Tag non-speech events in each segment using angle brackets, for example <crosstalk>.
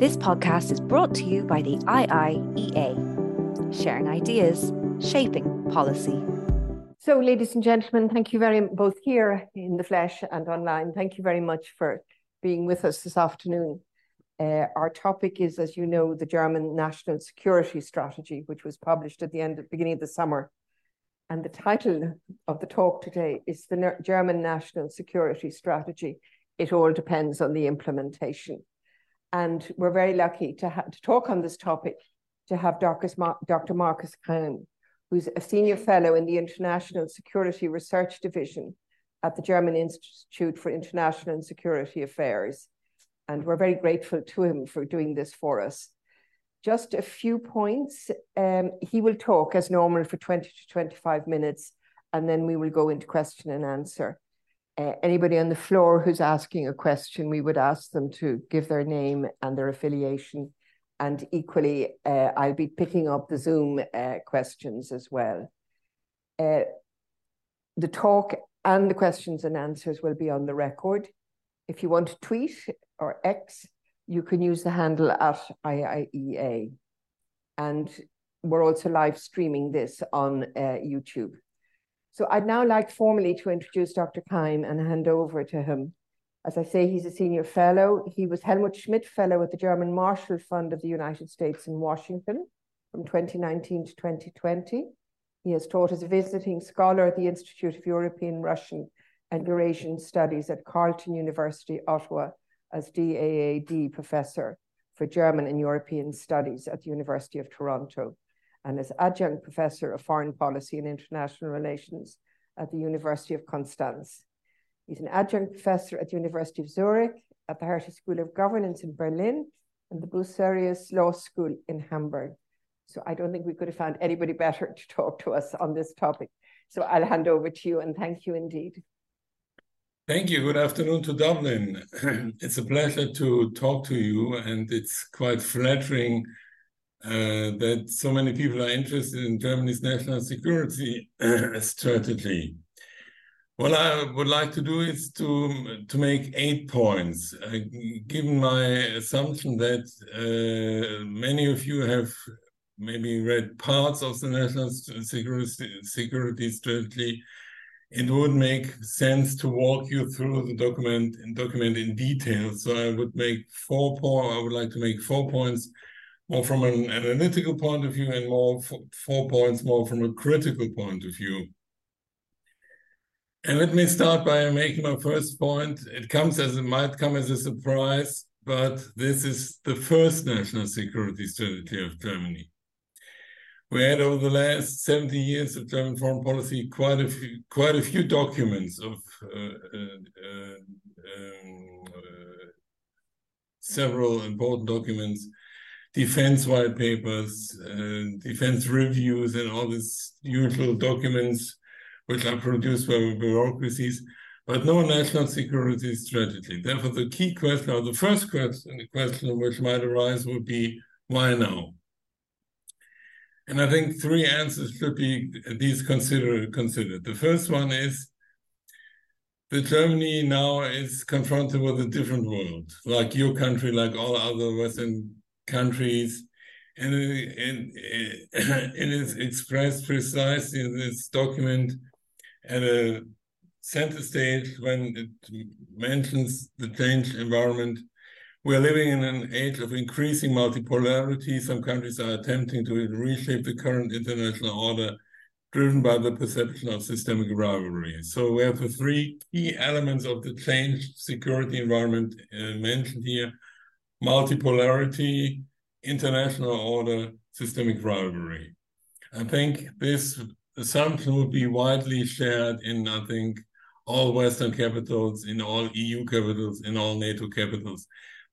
This podcast is brought to you by the IIEA, sharing ideas, shaping policy. So, ladies and gentlemen, thank you very much, both here in the flesh and online. Thank you very much for being with us this afternoon. Uh, our topic is, as you know, the German National Security Strategy, which was published at the end, beginning of the summer. And the title of the talk today is the German National Security Strategy. It all depends on the implementation. And we're very lucky to, ha- to talk on this topic to have Dr. Markus Kaim, who's a senior fellow in the International Security Research Division at the German Institute for International and Security Affairs. And we're very grateful to him for doing this for us. Just a few points. Um, he will talk as normal for 20 to 25 minutes, and then we will go into question and answer anybody on the floor who's asking a question, we would ask them to give their name and their affiliation. And equally, uh, I'll be picking up the Zoom uh, questions as well. Uh, the talk and the questions and answers will be on the record. If you want to tweet or X, you can use the handle at IIEA. And we're also live streaming this on uh, YouTube. So I'd now like formally to introduce Dr. Kaim and hand over to him. As I say, he's a senior fellow. He was Helmut Schmidt Fellow at the German Marshall Fund of the United States in Washington from 2019 to 2020. He has taught as a visiting scholar at the Institute of European, Russian, and Eurasian Studies at Carleton University, Ottawa, as DAAD professor for German and European Studies at the University of Toronto and is adjunct professor of foreign policy and international relations at the University of Constance. He's an adjunct professor at the University of Zurich, at the Hertie School of Governance in Berlin, and the Bucerius Law School in Hamburg. So I don't think we could have found anybody better to talk to us on this topic. So I'll hand over to you and thank you indeed. Thank you. Good afternoon to Dublin. <clears throat> it's a pleasure to talk to you, and it's quite flattering uh, that so many people are interested in Germany's national security strategy. What I would like to do is to, to make eight points, uh, given my assumption that uh, many of you have maybe read parts of the national security, security strategy, it would make sense to walk you through the document document in detail. So I would make four po- I would like to make four points more from an analytical point of view and more four points more from a critical point of view. And let me start by making my first point. It comes as it might come as a surprise, but this is the first national security strategy of Germany. We had over the last 70 years of German foreign policy quite a few, quite a few documents of uh, uh, um, uh, several important documents defense white papers, uh, defense reviews, and all these usual documents which are produced by bureaucracies, but no national security strategy. Therefore, the key question, or the first question, the question which might arise would be, why now? And I think three answers should be these considered. considered. The first one is that Germany now is confronted with a different world, like your country, like all other Western countries. And it, is expressed precisely in this document at a center stage when it mentions the changed environment. We're living in an age of increasing multipolarity. Some countries are attempting to reshape the current international order driven by the perception of systemic rivalry. So we have the three key elements of the changed security environment uh, mentioned here multipolarity, international order, systemic rivalry. I think this assumption would be widely shared in, I think, all Western capitals, in all EU capitals, in all NATO capitals.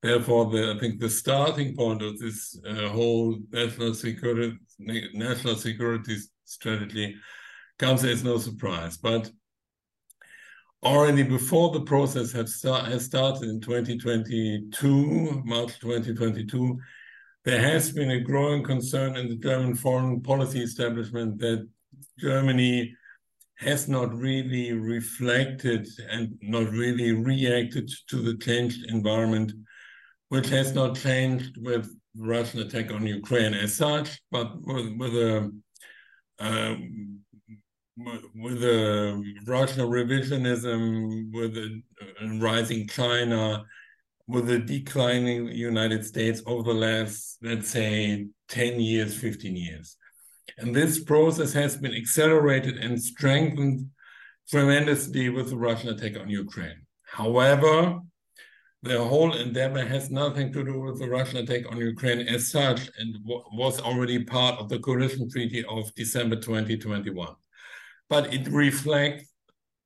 Therefore, the, I think the starting point of this uh, whole national security national security strategy comes as no surprise. But already before the process has started in 2022, March 2022, there has been a growing concern in the German foreign policy establishment that Germany has not really reflected and not really reacted to the changed environment which has not changed with the Russian attack on Ukraine as such, but with, with a um, with the um, Russian revisionism, with a rising China, with the declining United States over the last, let's say, 10 years, 15 years. And this process has been accelerated and strengthened tremendously with the Russian attack on Ukraine. However, the whole endeavor has nothing to do with the Russian attack on Ukraine as such and was already part of the coalition treaty of December 2021. But it reflects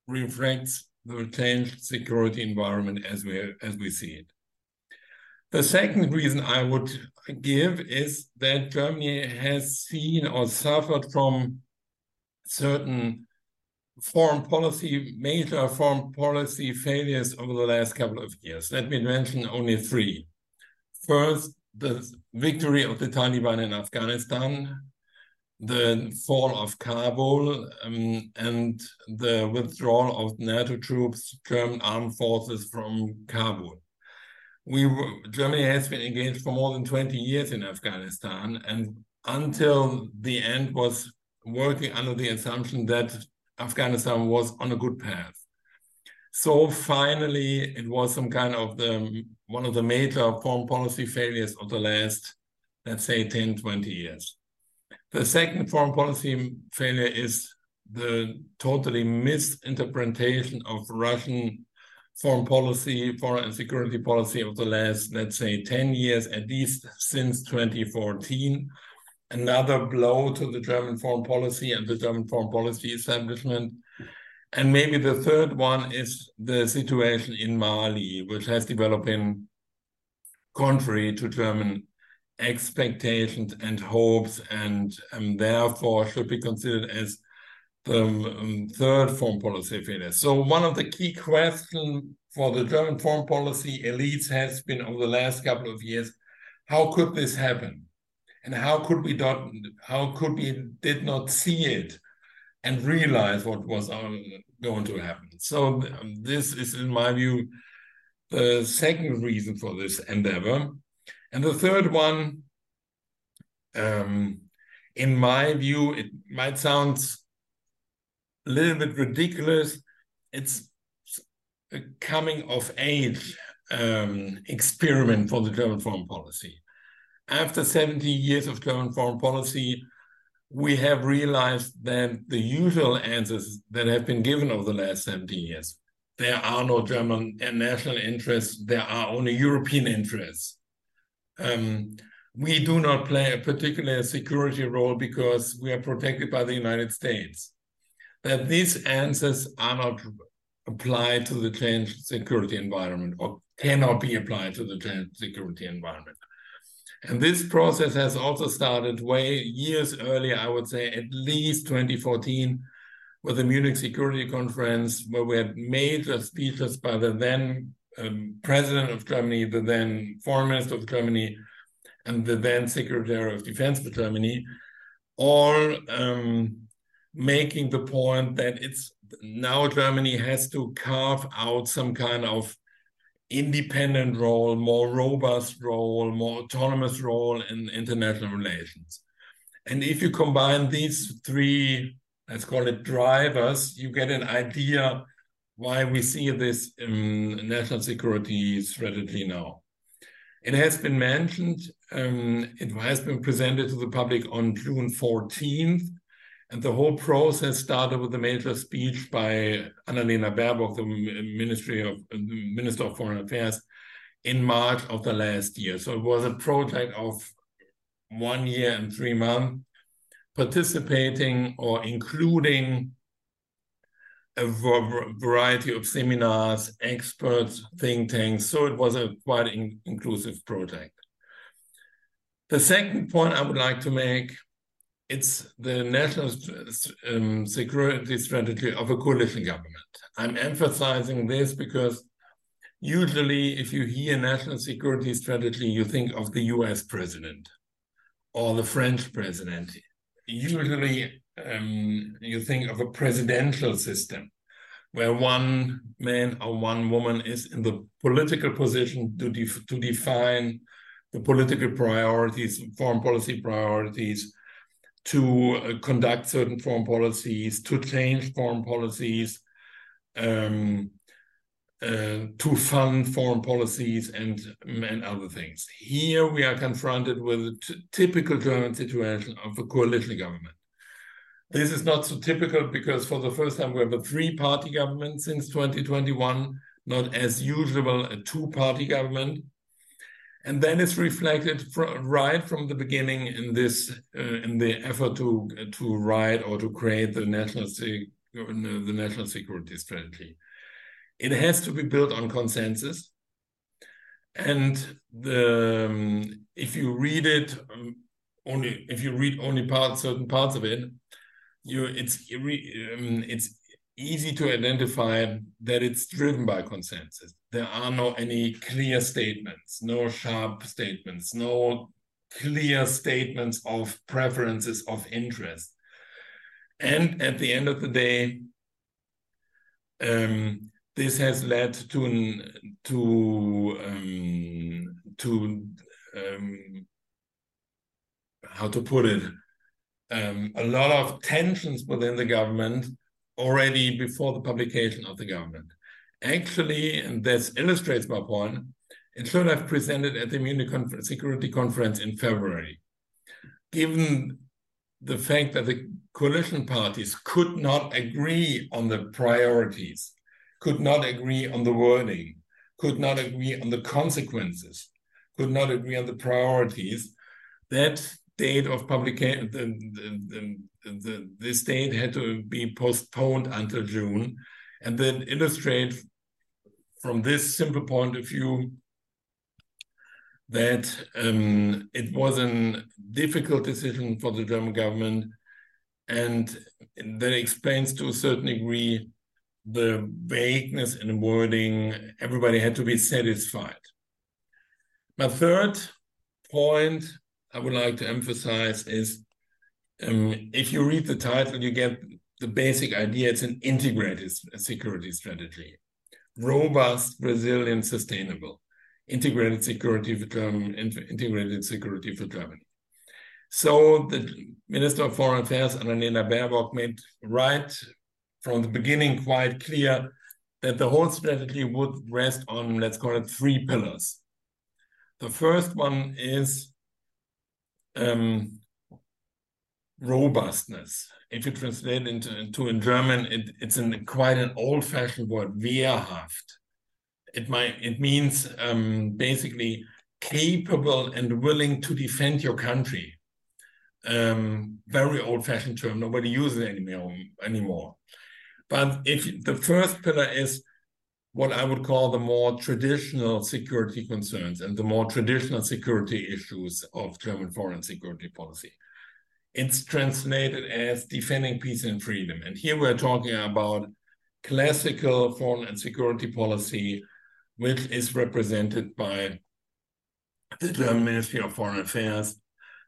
reflects the changed security environment as we as we see it. The second reason I would give is that Germany has seen or suffered from certain foreign policy, major foreign policy failures over the last couple of years. Let me mention only three. First, the victory of the Taliban in Afghanistan, the fall of Kabul, um, and the withdrawal of NATO troops, German armed forces from Kabul. We were, Germany has been engaged for more than 20 years in Afghanistan, and until the end was working under the assumption that Afghanistan was on a good path. So finally, it was some kind of the one of the major foreign policy failures of the last, let's say, 10, 20 years. The second foreign policy failure is the totally misinterpretation of Russian foreign policy, foreign and security policy of the last, let's say, 10 years, at least since 2014 another blow to the German foreign policy and the German foreign policy establishment. And maybe the third one is the situation in Mali, which has developed in contrary to German expectations and hopes, and um, therefore should be considered as the um, third foreign policy failure. So one of the key questions for the German foreign policy elites has been over the last couple of years, how could this happen? and how could we not how could we did not see it and realize what was going to happen so um, this is in my view the second reason for this endeavor and the third one um, in my view it might sound a little bit ridiculous it's a coming of age um, experiment for the german foreign policy after 70 years of German foreign policy, we have realized that the usual answers that have been given over the last 70 years, there are no German national interests, there are only European interests. Um, we do not play a particular security role because we are protected by the United States. That these answers are not applied to the changed security environment or cannot be applied to the changed security environment. And this process has also started way years earlier, I would say at least 2014, with the Munich Security Conference, where we had major speeches by the then um, president of Germany, the then foreign minister of Germany, and the then secretary of defense of Germany, all um, making the point that it's now Germany has to carve out some kind of independent role, more robust role, more autonomous role in international relations. And if you combine these three, let's call it drivers, you get an idea why we see this in national security strategy now. It has been mentioned, um, it has been presented to the public on June 14th and the whole process started with a major speech by Annalena Baerbock, the Ministry of Minister of Foreign Affairs, in March of the last year. So it was a project of one year and three months, participating or including a variety of seminars, experts, think tanks. So it was a quite in inclusive project. The second point I would like to make it's the national um, security strategy of a coalition government. I'm emphasizing this because usually, if you hear national security strategy, you think of the US president or the French president. Usually, um, you think of a presidential system. where one man or one woman is in the political position to, def to define the political priorities, foreign policy priorities, to uh, conduct certain foreign policies, to change foreign policies, um, uh, to fund foreign policies and, and other things. Here we are confronted with a typical German situation of a coalition government. This is not so typical because for the first time we have a three-party government since 2021, not as usual a two-party government. And then it's reflected right from the beginning in this uh, in the effort to to write or to create the national the national security strategy. It has to be built on consensus, and the um, if you read it um, only if you read only parts certain parts of it, you it's it's easy to identify that it's driven by consensus. There are no any clear statements, no sharp statements, no clear statements of preferences of interest. And at the end of the day, um, this has led to to um, to um, how to put it um, a lot of tensions within the government already before the publication of the government. Actually, and this illustrates my point, it should have presented at the Munich Security Conference in February. Given the fact that the coalition parties could not agree on the priorities, could not agree on the wording, could not agree on the consequences, could not agree on the priorities, that date of publication, the, the, the, this date had to be postponed until June. And then illustrate from this simple point of view that um, it was a difficult decision for the German government. And that explains to a certain degree the vagueness in wording. Everybody had to be satisfied. My third point I would like to emphasize is um, if you read the title, you get the basic idea. It's an integrated security strategy, robust, resilient, sustainable, integrated security for Germany, integrated security for Germany. So the Minister of Foreign Affairs, Annalena Baerbock, made right from the beginning quite clear that the whole strategy would rest on, let's call it, three pillars. The first one is um, robustness. If you translate into, into in German, it, it's quite an old-fashioned word, wehrhaft. It might it means um, basically capable and willing to defend your country. Um, very old-fashioned term. Nobody uses it anymore. Anymore. But if the first pillar is what I would call the more traditional security concerns and the more traditional security issues of German foreign security policy it's translated as defending peace and freedom. And here we're talking about classical foreign and security policy, which is represented by the German Ministry of Foreign Affairs,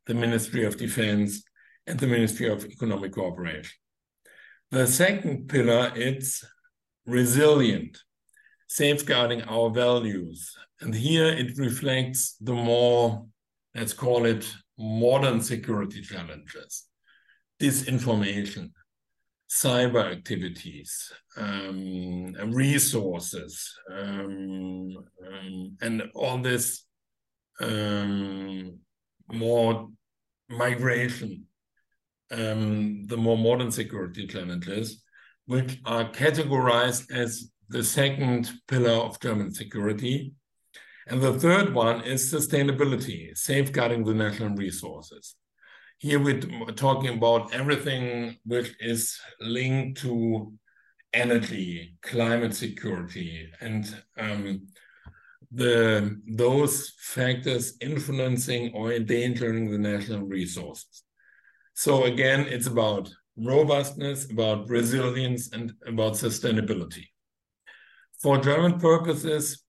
the Ministry of Defense, and the Ministry of Economic Cooperation. The second pillar, it's resilient, safeguarding our values. And here it reflects the more, let's call it, modern security challenges, disinformation, cyber activities, um, resources, um, um, and all this um, more migration, um, the more modern security challenges, which are categorized as the second pillar of German security and the third one is sustainability, safeguarding the national resources. Here we're talking about everything which is linked to energy, climate security, and um, the those factors influencing or endangering the national resources. So again, it's about robustness, about resilience, and about sustainability. For German purposes,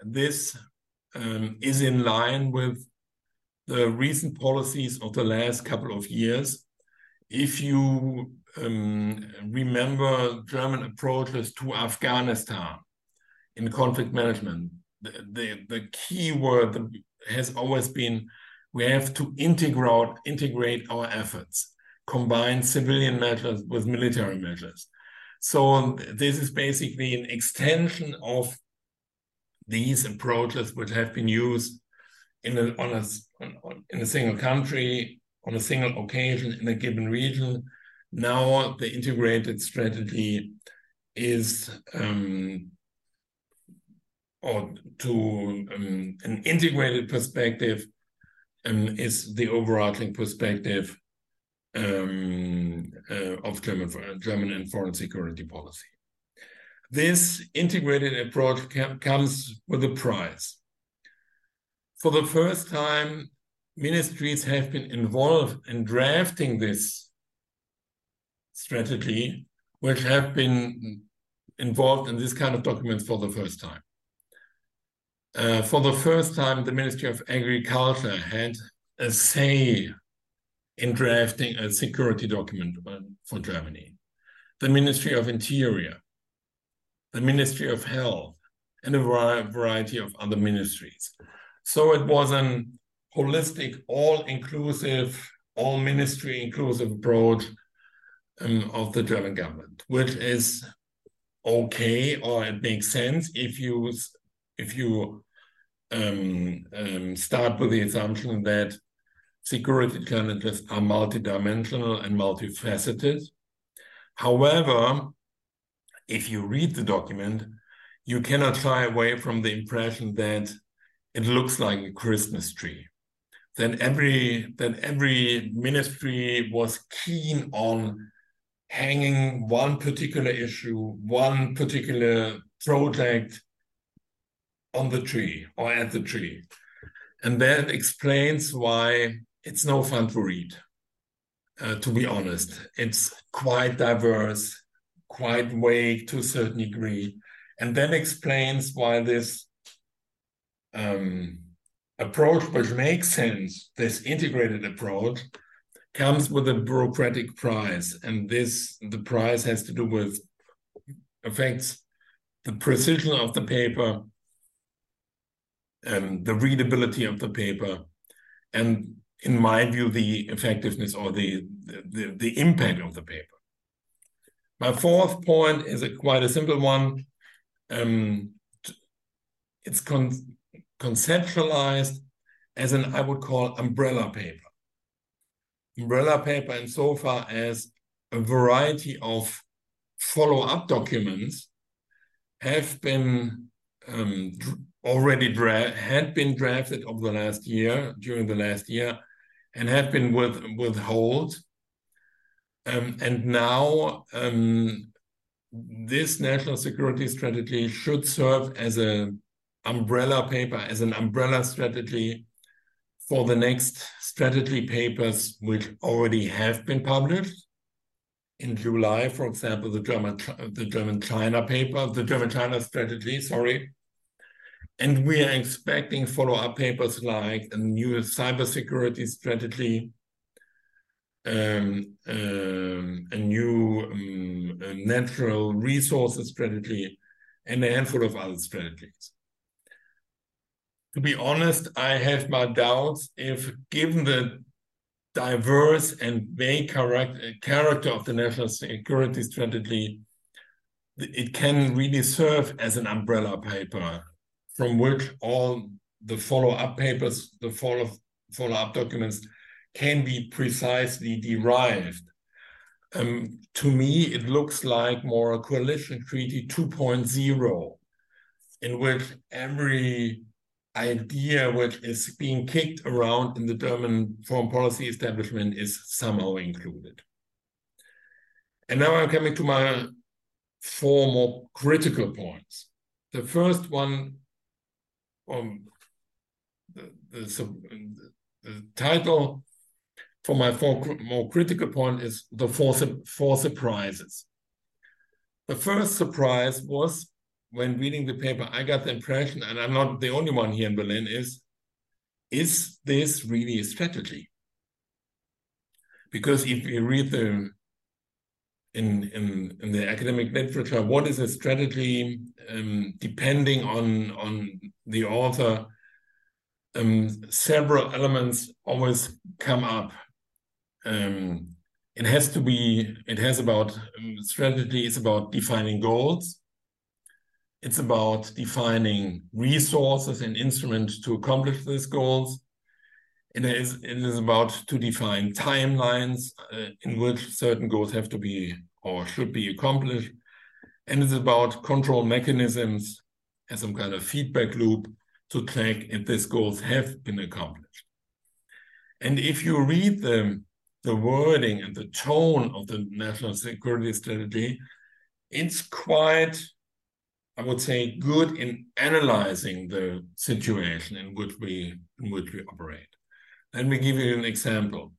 this um, is in line with the recent policies of the last couple of years. if you um, remember German approaches to Afghanistan in conflict management, the, the, the key word has always been we have to integrate, integrate our efforts, combine civilian measures with military measures. So this is basically an extension of these approaches which have been used in a, on a, in a single country, on a single occasion in a given region. Now the integrated strategy is um, or to um, an integrated perspective um, is the overarching perspective um, uh, of German, German and foreign security policy. This integrated approach comes with a price. For the first time, ministries have been involved in drafting this strategy, which have been involved in this kind of documents for the first time. Uh, for the first time, the Ministry of Agriculture had a say in drafting a security document for Germany. The Ministry of Interior, the Ministry of Health, and a variety of other ministries. So it was an holistic, all-inclusive, all-ministry inclusive approach um, of the German government, which is okay or it makes sense if you if you um, um, start with the assumption that security challenges are multidimensional and multifaceted. However, if you read the document, you cannot shy away from the impression that it looks like a Christmas tree. That every that every ministry was keen on hanging one particular issue, one particular project on the tree or at the tree. And that explains why it's no fun to read, uh, to be honest. It's quite diverse, quite vague to a certain degree. And that explains why this um, approach, which makes sense, this integrated approach, comes with a bureaucratic price. And this, the price has to do with affects the precision of the paper, and the readability of the paper, and in my view, the effectiveness or the, the, the impact of the paper. My fourth point is a quite a simple one. Um, it's con conceptualized as an, I would call, umbrella paper. Umbrella paper insofar as a variety of follow-up documents have been um, already had been drafted over the last year, during the last year, and have been with withhold. Um, and now um, this national security strategy should serve as an umbrella paper, as an umbrella strategy for the next strategy papers which already have been published. In July, for example, the German the German China paper, the German China strategy, sorry, and we are expecting follow-up papers like a new cybersecurity strategy, um, um, a new um, a natural resources strategy, and a handful of other strategies. To be honest, I have my doubts if, given the diverse and vague character of the national security strategy, it can really serve as an umbrella paper from which all the follow-up papers, the follow follow-up documents can be precisely derived. Um, to me, it looks like more a coalition treaty 2.0, in which every idea which is being kicked around in the German foreign policy establishment is somehow included. And now I'm coming to my four more critical points. The first one um, the, the, the, title for my four, more critical point is the four, four surprises. The first surprise was when reading the paper, I got the impression, and I'm not the only one here in Berlin, is is this really a strategy? because if you read the in, in, in the academic literature, what is a strategy um, depending on, on the author, um, several elements always come up. Um, it has to be, it has about um, strategy, it's about defining goals. It's about defining resources and instruments to accomplish these goals. It is, it is about to define timelines uh, in which certain goals have to be or should be accomplished. And it's about control mechanisms as some kind of feedback loop to track if these goals have been accomplished. And if you read the, the wording and the tone of the national security strategy, it's quite, I would say, good in analyzing the situation in which we in which we operate. Let me give you an example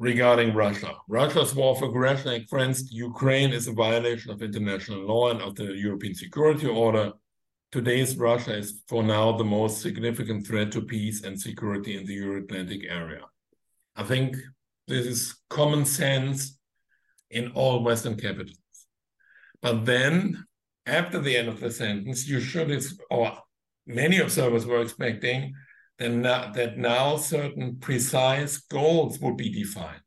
regarding Russia. Russia's war of aggression against Ukraine is a violation of international law and of the European security order. Today's Russia is, for now, the most significant threat to peace and security in the Euro-Atlantic area. I think this is common sense in all Western capitals. But then, after the end of the sentence, you should, or many observers were expecting then that now certain precise goals would be defined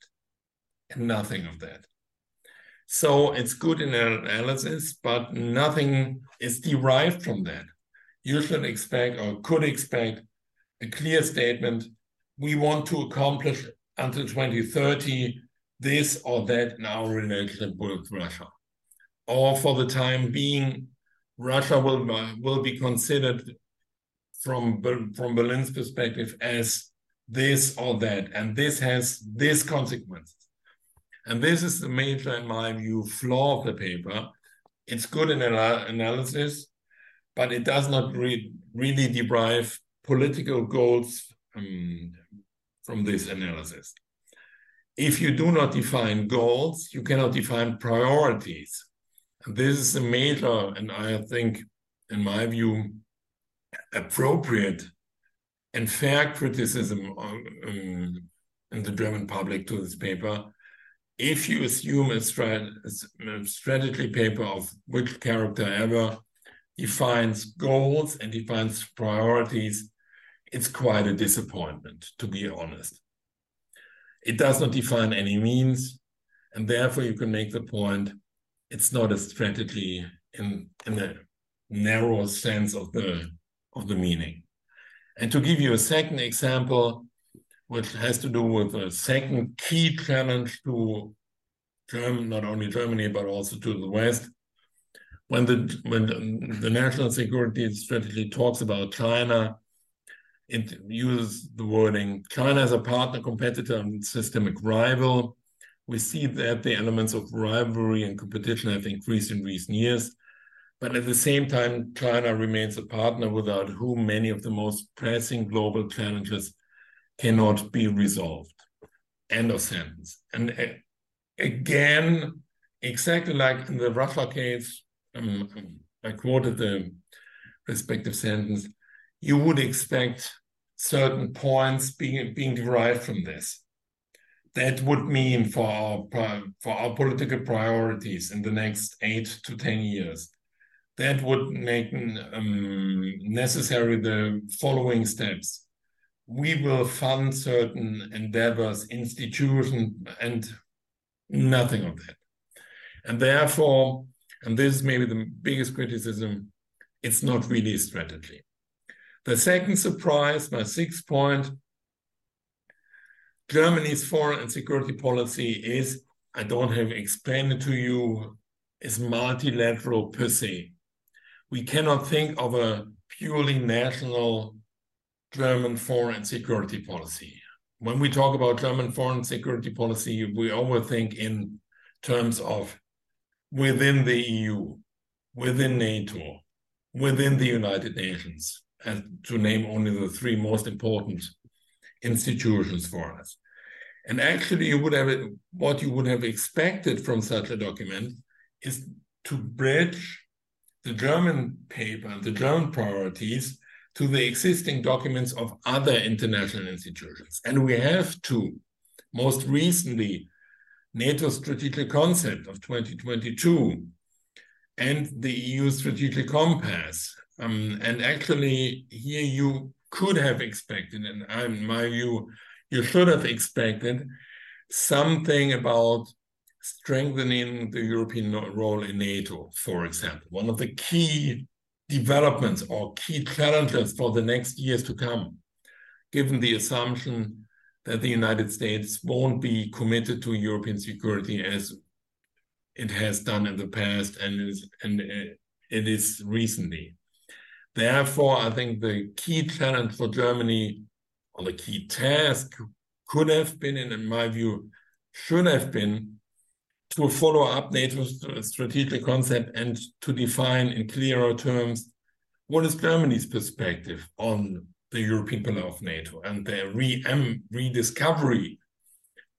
and nothing of that. So it's good in analysis, but nothing is derived from that. You should expect or could expect a clear statement. We want to accomplish until 2030 this or that in our relationship with Russia. Or for the time being, Russia will, will be considered from from Berlin's perspective as this or that, and this has this consequences. And this is the major, in my view, flaw of the paper. It's good in analysis, but it does not re really derive political goals um, from this analysis. If you do not define goals, you cannot define priorities. And this is a major, and I think, in my view, appropriate and fair criticism um, in the German public to this paper if you assume a, a strategy paper of which character ever defines goals and defines priorities, it's quite a disappointment, to be honest. It does not define any means, and therefore you can make the point it's not a strategy in, in the narrow sense of the of the meaning. And to give you a second example, which has to do with a second key challenge to Germany, not only Germany, but also to the West. When the when the national security strategy talks about China, it uses the wording China as a partner, competitor, and systemic rival. We see that the elements of rivalry and competition have increased in recent years. But at the same time, China remains a partner without whom many of the most pressing global challenges cannot be resolved. End of sentence. And uh, again, exactly like in the Russia case, um, I quoted the respective sentence, you would expect certain points being, being derived from this. That would mean for our, for our political priorities in the next eight to 10 years that would make um, necessary the following steps. We will fund certain endeavors, institutions, and nothing of that. And therefore, and this is maybe the biggest criticism, it's not really a strategy. The second surprise, my sixth point, Germany's foreign and security policy is, I don't have explained it to you, is multilateral per se we cannot think of a purely national German foreign security policy. When we talk about German foreign security policy, we always think in terms of within the EU, within NATO, within the United Nations, and to name only the three most important institutions for us. And actually, you would have what you would have expected from such a document is to bridge the German paper the German priorities to the existing documents of other international institutions. And we have to most recently, NATO strategic concept of 2022 and the EU strategic compass. Um, and actually, here you could have expected, and in my view, you should have expected something about strengthening the European role in NATO, for example. One of the key developments or key challenges for the next years to come, given the assumption that the United States won't be committed to European security as it has done in the past and is and uh, it is recently. Therefore, I think the key challenge for Germany, or the key task, could have been, and in my view, should have been, to follow up NATO's strategic concept and to define in clearer terms what is Germany's perspective on the European pillar of NATO and the re rediscovery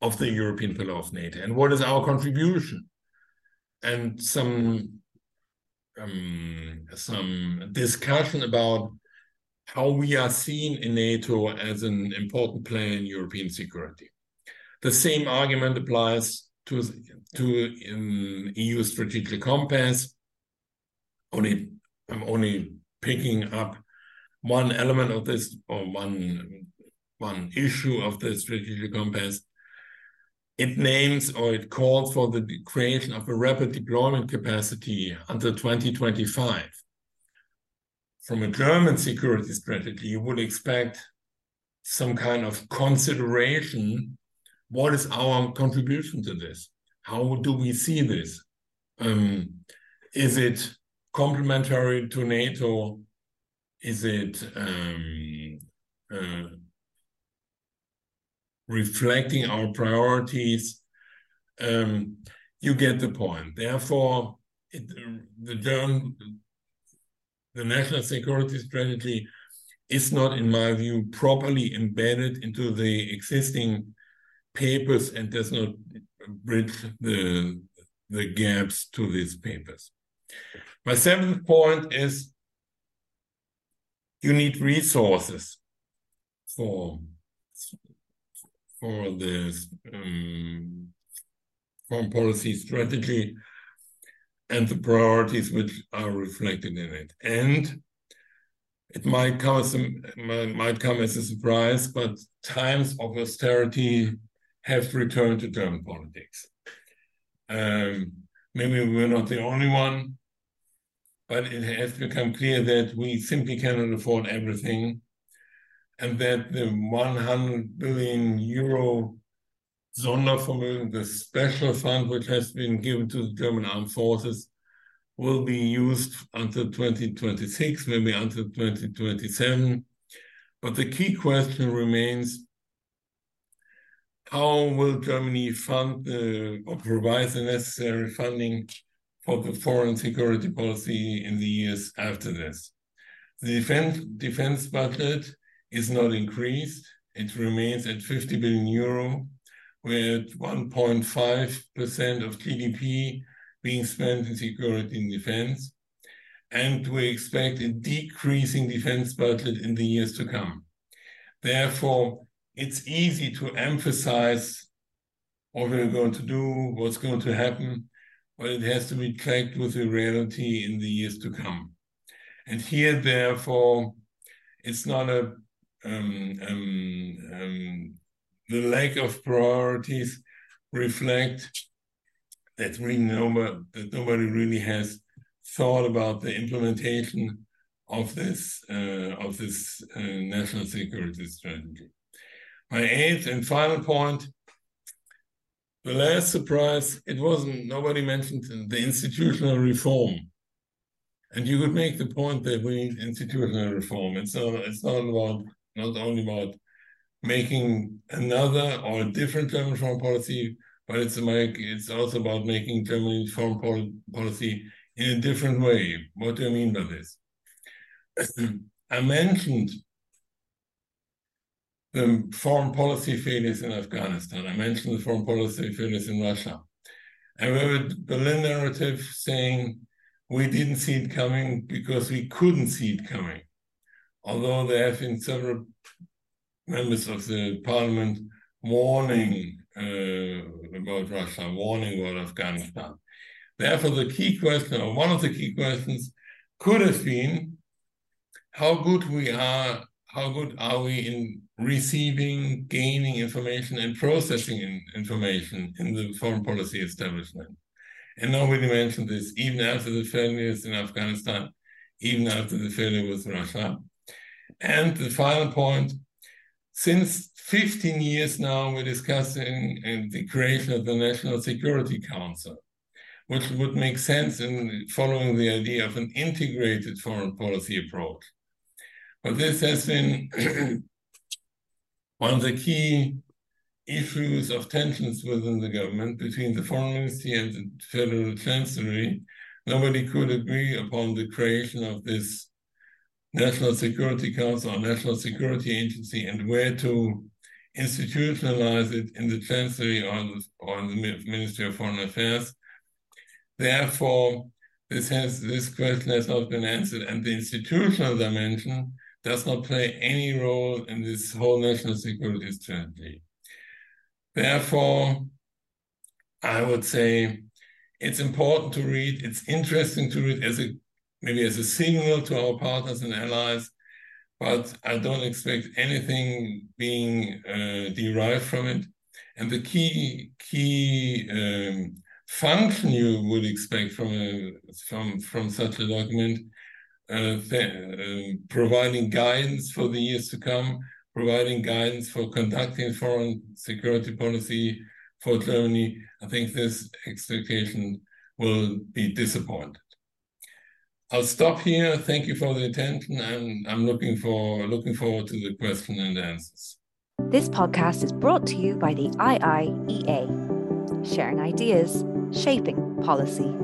of the European pillar of NATO, and what is our contribution, and some um, some discussion about how we are seen in NATO as an important player in European security. The same argument applies to to um, EU strategic compass. Only I'm only picking up one element of this or one one issue of the strategic compass it names or it calls for the creation of a rapid deployment capacity until 2025 from a german security strategy you would expect some kind of consideration what is our contribution to this how do we see this um, is it complementary to nato is it um, uh, reflecting our priorities? Um, you get the point. Therefore, it, the German, the national security strategy is not, in my view, properly embedded into the existing papers and does not bridge the the gaps to these papers. My seventh point is you need resources for for this um, foreign policy strategy and the priorities which are reflected in it. And it might come as a, might come as a surprise, but times of austerity have returned to German politics. Um, maybe we're not the only one, but it has become clear that we simply cannot afford everything and that the 100 billion euro Sondervermögen, the special fund which has been given to the German armed forces, will be used until 2026, maybe until 2027. But the key question remains how will Germany fund the, or provide the necessary funding for the foreign security policy in the years after this. The defense, defense budget is not increased. It remains at 50 billion euro, with 1.5% of GDP being spent in security and defense. And we expect a decreasing defense budget in the years to come. Therefore, it's easy to emphasize what we're going to do, what's going to happen, but it has to be tracked with the reality in the years to come. And here, therefore, it's not a um, um, um, the lack of priorities reflect that really nobody, that nobody really has thought about the implementation of this uh, of this uh, national security strategy. My eighth and final point the last surprise, it wasn't, nobody mentioned the institutional reform. And you could make the point that we need institutional reform. It's not, it's not about, not only about making another or a different German foreign policy, but it's make, it's also about making Germany's foreign pol policy in a different way. What do I mean by this? <clears throat> I mentioned the foreign policy failures in Afghanistan. I mentioned the foreign policy failures in Russia. And we have a Berlin narrative saying we didn't see it coming because we couldn't see it coming. Although there have been several members of the parliament warning uh, about Russia, warning about Afghanistan. Therefore, the key question, or one of the key questions, could have been how good we are, how good are we in receiving, gaining information, and processing information in the foreign policy establishment. And nobody mentioned this, even after the failures in Afghanistan, even after the failure with Russia. And the final point, since 15 years now, we're discussing uh, the creation of the National Security Council, which would make sense in following the idea of an integrated foreign policy approach. But this has been <clears throat> one of the key issues of tensions within the government between the foreign ministry and the federal chancellery. Nobody could agree upon the creation of this National Security Council or National Security Agency and where to institutionalize it in the Chancellery or, the, or the Ministry of Foreign Affairs. Therefore, this has this question has not been answered, and the institutional dimension does not play any role in this whole national security strategy. Therefore, I would say it's important to read. It's interesting to read as a maybe as a signal to our partners and allies, but I don't expect anything being uh, derived from it. And the key key um, function you would expect from a from from such a document uh, providing guidance for the years to come, providing guidance for conducting foreign security policy for Germany, I think this expectation will be disappointed. I'll stop here. Thank you for the attention, and I'm looking for looking forward to the question and answers. This podcast is brought to you by the IIEA, sharing ideas, shaping policy.